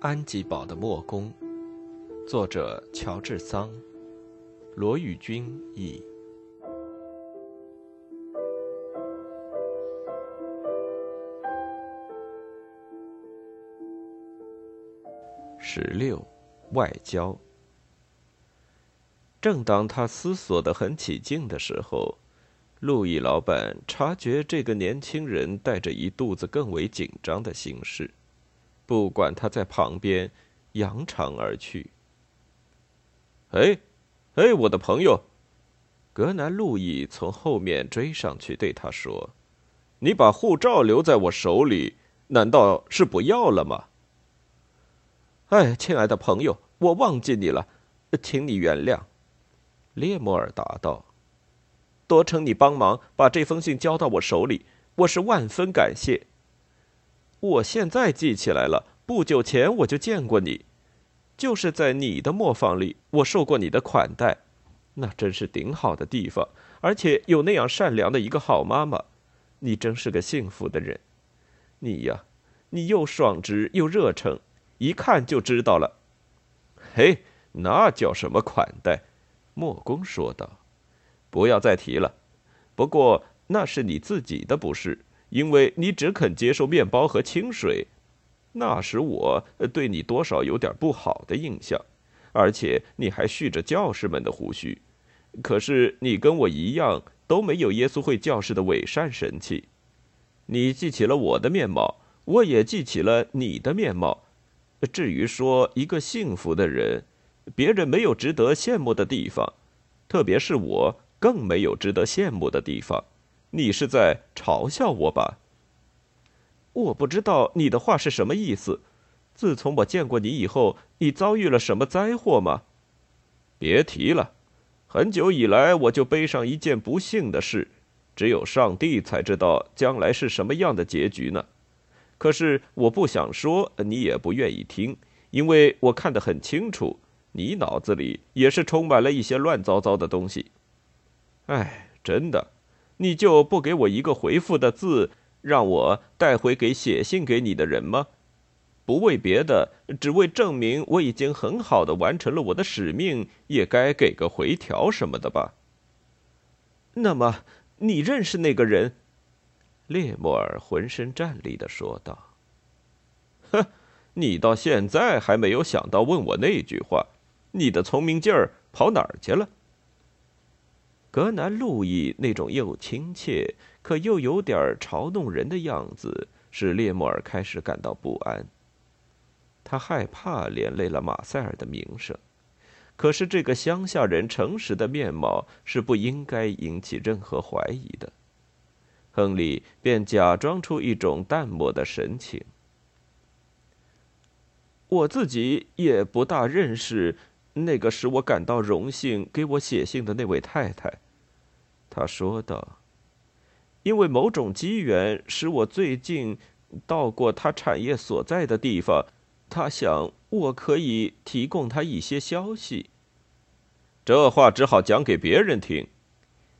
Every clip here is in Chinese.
安吉堡的墨工，作者乔治桑，罗宇君译。十六，外交。正当他思索的很起劲的时候，路易老板察觉这个年轻人带着一肚子更为紧张的心事。不管他在旁边，扬长而去。哎，哎，我的朋友，格南路易从后面追上去对他说：“你把护照留在我手里，难道是不要了吗？”哎，亲爱的朋友，我忘记你了，请你原谅。”列摩尔答道，“多承你帮忙，把这封信交到我手里，我是万分感谢。”我现在记起来了，不久前我就见过你，就是在你的磨坊里，我受过你的款待，那真是顶好的地方，而且有那样善良的一个好妈妈，你真是个幸福的人。你呀，你又爽直又热诚，一看就知道了。嘿，那叫什么款待？莫公说道。不要再提了。不过那是你自己的不是。因为你只肯接受面包和清水，那时我对你多少有点不好的印象，而且你还蓄着教士们的胡须。可是你跟我一样，都没有耶稣会教士的伪善神气。你记起了我的面貌，我也记起了你的面貌。至于说一个幸福的人，别人没有值得羡慕的地方，特别是我更没有值得羡慕的地方。你是在嘲笑我吧？我不知道你的话是什么意思。自从我见过你以后，你遭遇了什么灾祸吗？别提了，很久以来我就背上一件不幸的事，只有上帝才知道将来是什么样的结局呢。可是我不想说，你也不愿意听，因为我看得很清楚，你脑子里也是充满了一些乱糟糟的东西。哎，真的。你就不给我一个回复的字，让我带回给写信给你的人吗？不为别的，只为证明我已经很好的完成了我的使命，也该给个回条什么的吧。那么，你认识那个人？列莫尔浑身战栗的说道：“哼，你到现在还没有想到问我那句话，你的聪明劲儿跑哪儿去了？”格南路易那种又亲切可又有点嘲弄人的样子，使列莫尔开始感到不安。他害怕连累了马塞尔的名声，可是这个乡下人诚实的面貌是不应该引起任何怀疑的。亨利便假装出一种淡漠的神情：“我自己也不大认识。”那个使我感到荣幸、给我写信的那位太太，他说道：“因为某种机缘，使我最近到过他产业所在的地方，他想我可以提供他一些消息。”这话只好讲给别人听。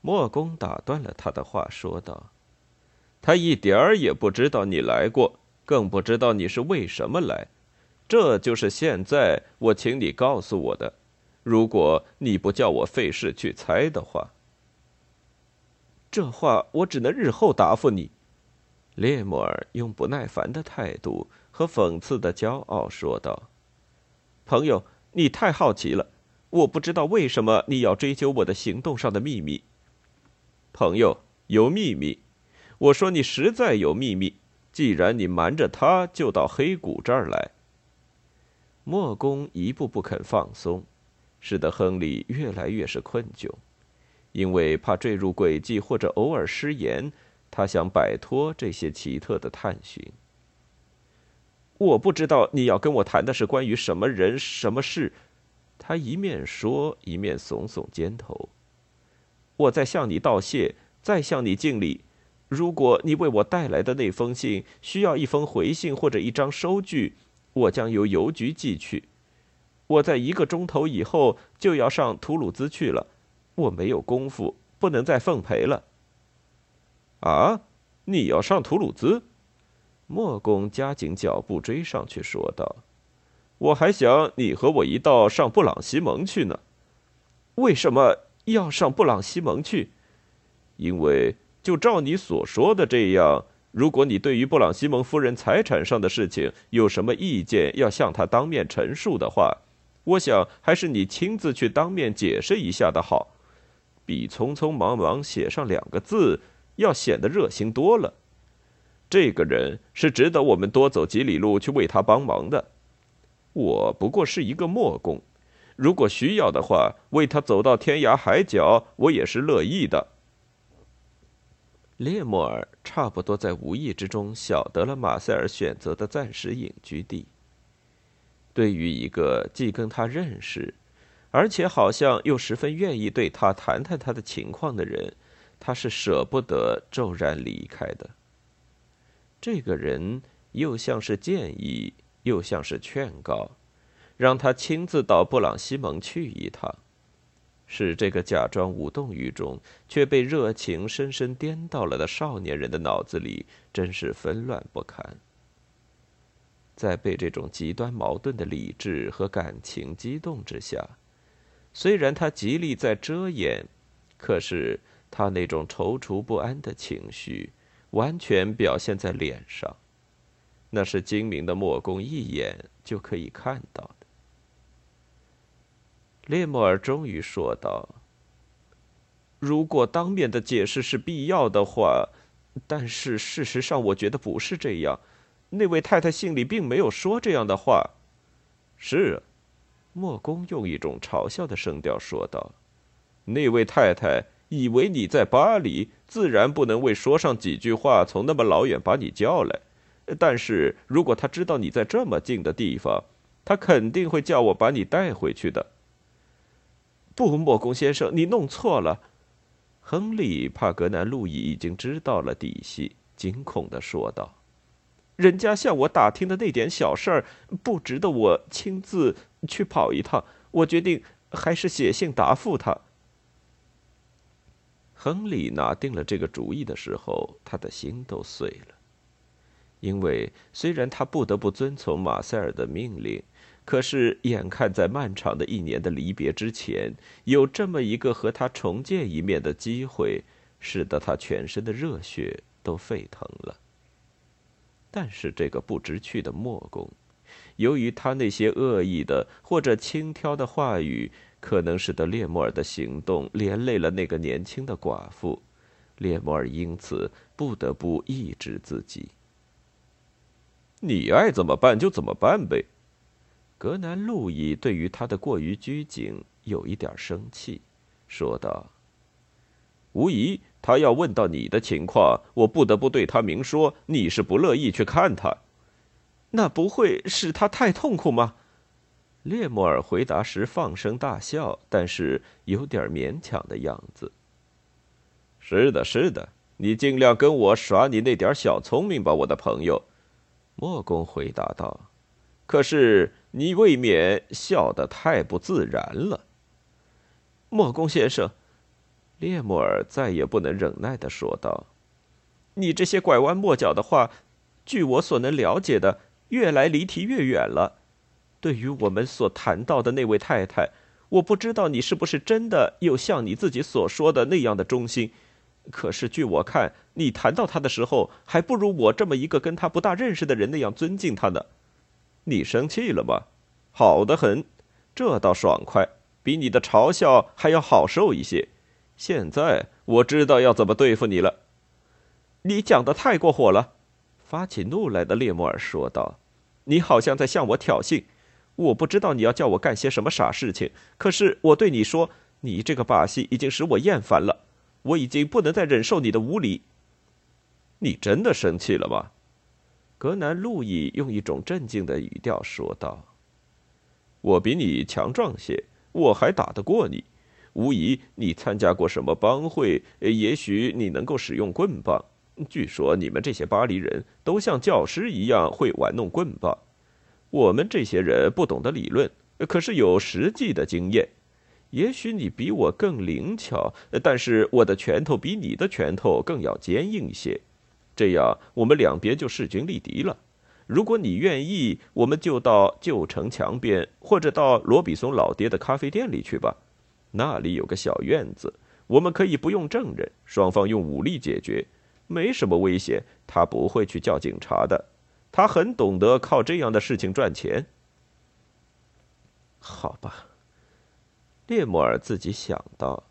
莫公打断了他的话，说道：“他一点儿也不知道你来过，更不知道你是为什么来。”这就是现在我请你告诉我的，如果你不叫我费事去猜的话。这话我只能日后答复你。”列莫尔用不耐烦的态度和讽刺的骄傲说道：“朋友，你太好奇了，我不知道为什么你要追究我的行动上的秘密。朋友，有秘密？我说你实在有秘密。既然你瞒着他，就到黑谷这儿来。”莫公一步不肯放松，使得亨利越来越是困窘。因为怕坠入诡计或者偶尔失言，他想摆脱这些奇特的探寻。我不知道你要跟我谈的是关于什么人、什么事。他一面说，一面耸耸肩头。我在向你道谢，再向你敬礼。如果你为我带来的那封信需要一封回信或者一张收据。我将由邮局寄去。我在一个钟头以后就要上图鲁兹去了，我没有功夫，不能再奉陪了。啊，你要上图鲁兹？莫公加紧脚步追上去说道：“我还想你和我一道上布朗西蒙去呢。为什么要上布朗西蒙去？因为就照你所说的这样，如果你对于布朗西蒙夫人财产上的事情有什么意见，要向他当面陈述的话，我想还是你亲自去当面解释一下的好，比匆匆忙忙写上两个字要显得热心多了。这个人是值得我们多走几里路去为他帮忙的。我不过是一个墨工，如果需要的话，为他走到天涯海角，我也是乐意的。列莫尔差不多在无意之中晓得了马塞尔选择的暂时隐居地。对于一个既跟他认识，而且好像又十分愿意对他谈谈他的情况的人，他是舍不得骤然离开的。这个人又像是建议。又像是劝告，让他亲自到布朗西蒙去一趟，使这个假装无动于衷却被热情深深颠倒了的少年人的脑子里真是纷乱不堪。在被这种极端矛盾的理智和感情激动之下，虽然他极力在遮掩，可是他那种踌躇不安的情绪完全表现在脸上。那是精明的墨工一眼就可以看到。列莫尔终于说道：“如果当面的解释是必要的话，但是事实上我觉得不是这样。那位太太信里并没有说这样的话。”是，莫公用一种嘲笑的声调说道：“那位太太以为你在巴黎，自然不能为说上几句话从那么老远把你叫来。”但是如果他知道你在这么近的地方，他肯定会叫我把你带回去的。不，莫公先生，你弄错了。亨利·帕格南路易已经知道了底细，惊恐地说道：“人家向我打听的那点小事儿，不值得我亲自去跑一趟。我决定还是写信答复他。”亨利拿定了这个主意的时候，他的心都碎了。因为虽然他不得不遵从马塞尔的命令，可是眼看在漫长的一年的离别之前，有这么一个和他重见一面的机会，使得他全身的热血都沸腾了。但是这个不知趣的墨工，由于他那些恶意的或者轻佻的话语，可能使得列莫尔的行动连累了那个年轻的寡妇，列莫尔因此不得不抑制自己。你爱怎么办就怎么办呗，格南路易对于他的过于拘谨有一点生气，说道：“无疑，他要问到你的情况，我不得不对他明说，你是不乐意去看他。那不会使他太痛苦吗？”列莫尔回答时放声大笑，但是有点勉强的样子。“是的，是的，你尽量跟我耍你那点小聪明吧，我的朋友。”莫公回答道：“可是你未免笑得太不自然了。”莫公先生，列莫尔再也不能忍耐的说道：“你这些拐弯抹角的话，据我所能了解的，越来离题越远了。对于我们所谈到的那位太太，我不知道你是不是真的有像你自己所说的那样的忠心。”可是，据我看，你谈到他的时候，还不如我这么一个跟他不大认识的人那样尊敬他呢。你生气了吗？好的很，这倒爽快，比你的嘲笑还要好受一些。现在我知道要怎么对付你了。你讲的太过火了，发起怒来的列莫尔说道：“你好像在向我挑衅。我不知道你要叫我干些什么傻事情，可是我对你说，你这个把戏已经使我厌烦了。”我已经不能再忍受你的无礼。你真的生气了吗？格南路易用一种镇静的语调说道：“我比你强壮些，我还打得过你。无疑，你参加过什么帮会？也许你能够使用棍棒。据说你们这些巴黎人都像教师一样会玩弄棍棒。我们这些人不懂得理论，可是有实际的经验。”也许你比我更灵巧，但是我的拳头比你的拳头更要坚硬些，这样我们两边就势均力敌了。如果你愿意，我们就到旧城墙边，或者到罗比松老爹的咖啡店里去吧。那里有个小院子，我们可以不用证人，双方用武力解决，没什么危险。他不会去叫警察的，他很懂得靠这样的事情赚钱。好吧，列莫尔自己想到，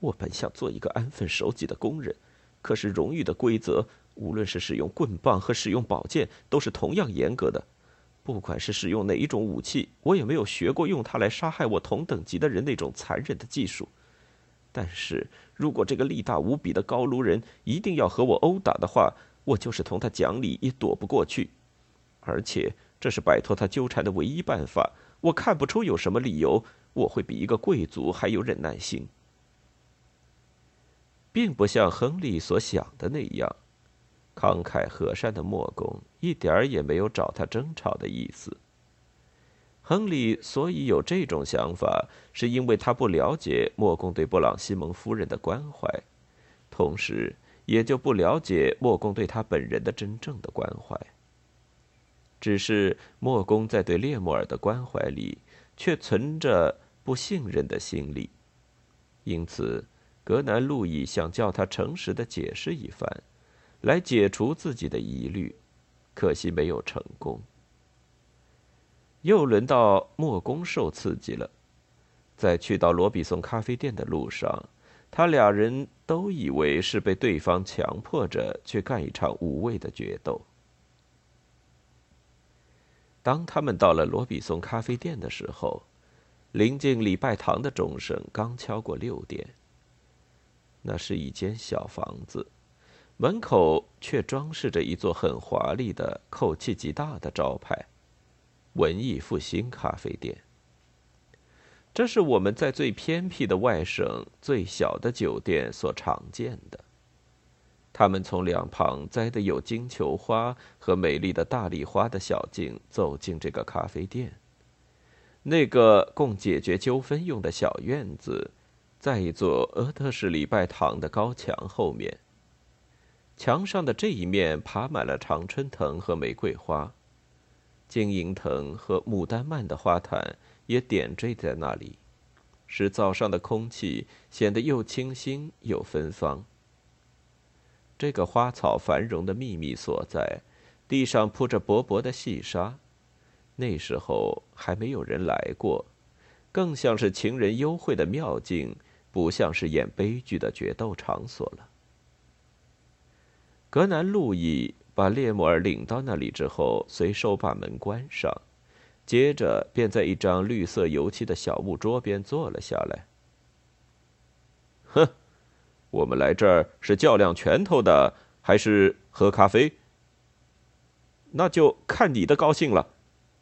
我本想做一个安分守己的工人，可是荣誉的规则。无论是使用棍棒和使用宝剑，都是同样严格的。不管是使用哪一种武器，我也没有学过用它来杀害我同等级的人那种残忍的技术。但是如果这个力大无比的高卢人一定要和我殴打的话，我就是同他讲理也躲不过去。而且这是摆脱他纠缠的唯一办法。我看不出有什么理由我会比一个贵族还有忍耐心，并不像亨利所想的那样。慷慨和善的莫公一点儿也没有找他争吵的意思。亨利所以有这种想法，是因为他不了解莫公对布朗西蒙夫人的关怀，同时也就不了解莫公对他本人的真正的关怀。只是莫公在对列莫尔的关怀里，却存着不信任的心理，因此格南路易想叫他诚实的解释一番。来解除自己的疑虑，可惜没有成功。又轮到莫公受刺激了，在去到罗比松咖啡店的路上，他俩人都以为是被对方强迫着去干一场无谓的决斗。当他们到了罗比松咖啡店的时候，临近礼拜堂的钟声刚敲过六点。那是一间小房子。门口却装饰着一座很华丽的、口气极大的招牌——文艺复兴咖啡店。这是我们在最偏僻的外省、最小的酒店所常见的。他们从两旁栽的有金球花和美丽的大丽花的小径走进这个咖啡店。那个供解决纠纷用的小院子，在一座俄特式礼拜堂的高墙后面。墙上的这一面爬满了常春藤和玫瑰花，金银藤和牡丹蔓的花坛也点缀在那里，使早上的空气显得又清新又芬芳。这个花草繁荣的秘密所在，地上铺着薄薄的细沙，那时候还没有人来过，更像是情人幽会的妙境，不像是演悲剧的决斗场所了。格南路易把列莫尔领到那里之后，随手把门关上，接着便在一张绿色油漆的小木桌边坐了下来。哼，我们来这儿是较量拳头的，还是喝咖啡？那就看你的高兴了。”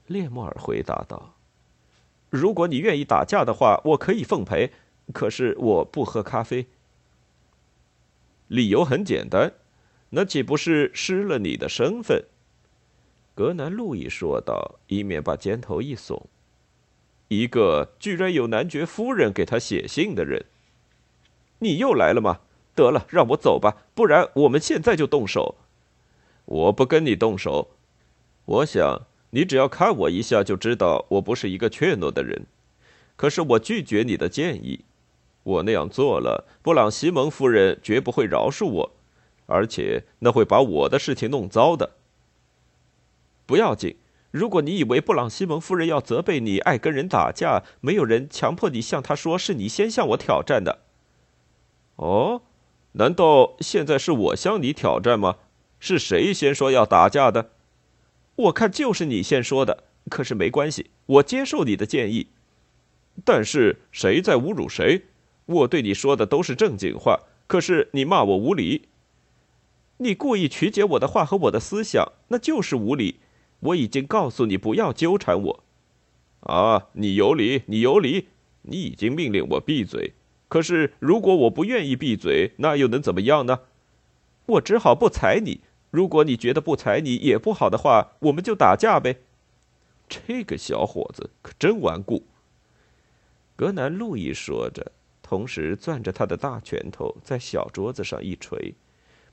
列莫尔回答道。“如果你愿意打架的话，我可以奉陪。可是我不喝咖啡。理由很简单。”那岂不是失了你的身份？格南路易说道，以免把肩头一耸。一个居然有男爵夫人给他写信的人，你又来了吗？得了，让我走吧，不然我们现在就动手。我不跟你动手。我想你只要看我一下就知道我不是一个怯懦的人。可是我拒绝你的建议。我那样做了，布朗西蒙夫人绝不会饶恕我。而且那会把我的事情弄糟的。不要紧，如果你以为布朗西蒙夫人要责备你爱跟人打架，没有人强迫你向她说是你先向我挑战的。哦，难道现在是我向你挑战吗？是谁先说要打架的？我看就是你先说的。可是没关系，我接受你的建议。但是谁在侮辱谁？我对你说的都是正经话，可是你骂我无理。你故意曲解我的话和我的思想，那就是无理。我已经告诉你不要纠缠我。啊，你有理，你有理，你已经命令我闭嘴。可是如果我不愿意闭嘴，那又能怎么样呢？我只好不睬你。如果你觉得不睬你也不好的话，我们就打架呗。这个小伙子可真顽固。格南路易说着，同时攥着他的大拳头在小桌子上一捶。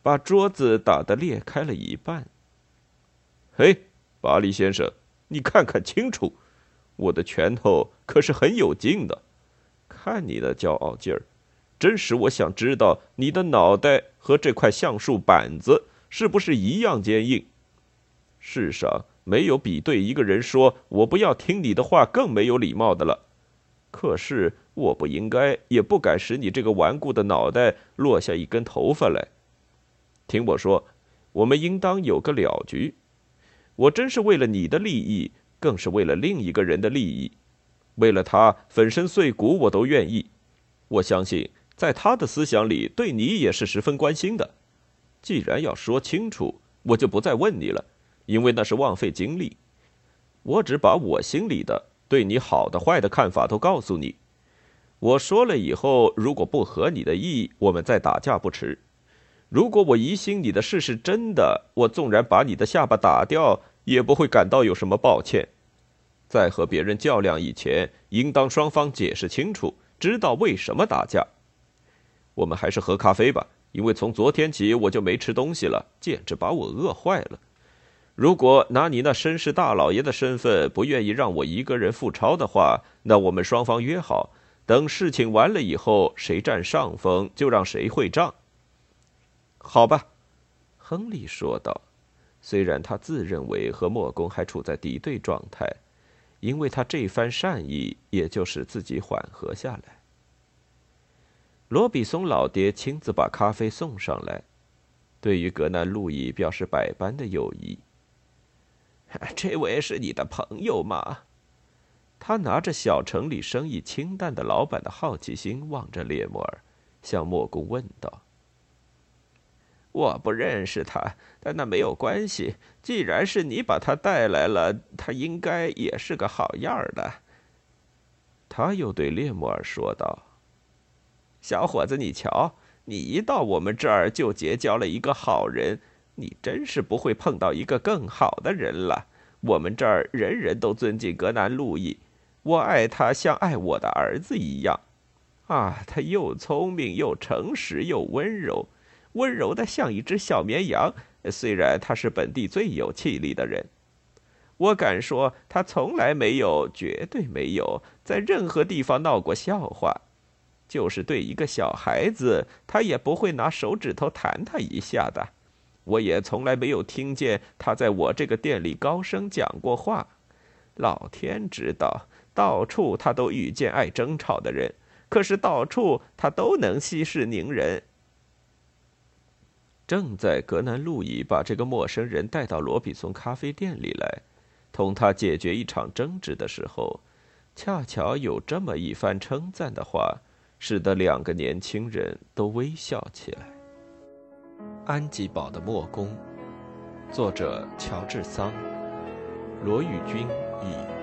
把桌子打得裂开了一半。嘿，巴黎先生，你看看清楚，我的拳头可是很有劲的。看你的骄傲劲儿，真使我想知道你的脑袋和这块橡树板子是不是一样坚硬。世上没有比对一个人说“我不要听你的话”更没有礼貌的了。可是我不应该，也不敢使你这个顽固的脑袋落下一根头发来。听我说，我们应当有个了局。我真是为了你的利益，更是为了另一个人的利益。为了他粉身碎骨，我都愿意。我相信，在他的思想里，对你也是十分关心的。既然要说清楚，我就不再问你了，因为那是枉费精力。我只把我心里的对你好的、坏的看法都告诉你。我说了以后，如果不合你的意，我们再打架不迟。如果我疑心你的事是真的，我纵然把你的下巴打掉，也不会感到有什么抱歉。在和别人较量以前，应当双方解释清楚，知道为什么打架。我们还是喝咖啡吧，因为从昨天起我就没吃东西了，简直把我饿坏了。如果拿你那绅士大老爷的身份不愿意让我一个人付钞的话，那我们双方约好，等事情完了以后，谁占上风就让谁会账。好吧，亨利说道。虽然他自认为和莫公还处在敌对状态。因为他这番善意，也就使自己缓和下来。罗比松老爹亲自把咖啡送上来，对于格南路易表示百般的友谊。这位是你的朋友吗？他拿着小城里生意清淡的老板的好奇心望着列莫尔，向莫公问道。我不认识他，但那没有关系。既然是你把他带来了，他应该也是个好样的。他又对列莫尔说道：“小伙子，你瞧，你一到我们这儿就结交了一个好人，你真是不会碰到一个更好的人了。我们这儿人人都尊敬格南路易，我爱他像爱我的儿子一样。啊，他又聪明又诚实又温柔。”温柔的像一只小绵羊，虽然他是本地最有气力的人，我敢说他从来没有，绝对没有在任何地方闹过笑话。就是对一个小孩子，他也不会拿手指头弹他一下的。我也从来没有听见他在我这个店里高声讲过话。老天知道，到处他都遇见爱争吵的人，可是到处他都能息事宁人。正在格南路易把这个陌生人带到罗比松咖啡店里来，同他解决一场争执的时候，恰巧有这么一番称赞的话，使得两个年轻人都微笑起来。安吉堡的墨宫，作者乔治桑，罗宇君译。